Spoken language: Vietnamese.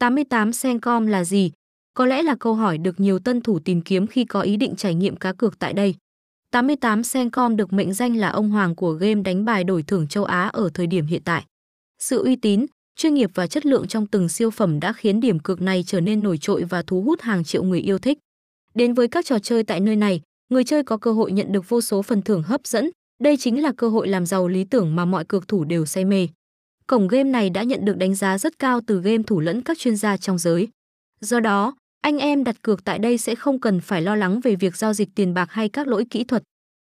88 Sencom là gì? Có lẽ là câu hỏi được nhiều tân thủ tìm kiếm khi có ý định trải nghiệm cá cược tại đây. 88 Sencom được mệnh danh là ông hoàng của game đánh bài đổi thưởng châu Á ở thời điểm hiện tại. Sự uy tín, chuyên nghiệp và chất lượng trong từng siêu phẩm đã khiến điểm cược này trở nên nổi trội và thu hút hàng triệu người yêu thích. Đến với các trò chơi tại nơi này, người chơi có cơ hội nhận được vô số phần thưởng hấp dẫn, đây chính là cơ hội làm giàu lý tưởng mà mọi cược thủ đều say mê. Cổng game này đã nhận được đánh giá rất cao từ game thủ lẫn các chuyên gia trong giới. Do đó, anh em đặt cược tại đây sẽ không cần phải lo lắng về việc giao dịch tiền bạc hay các lỗi kỹ thuật,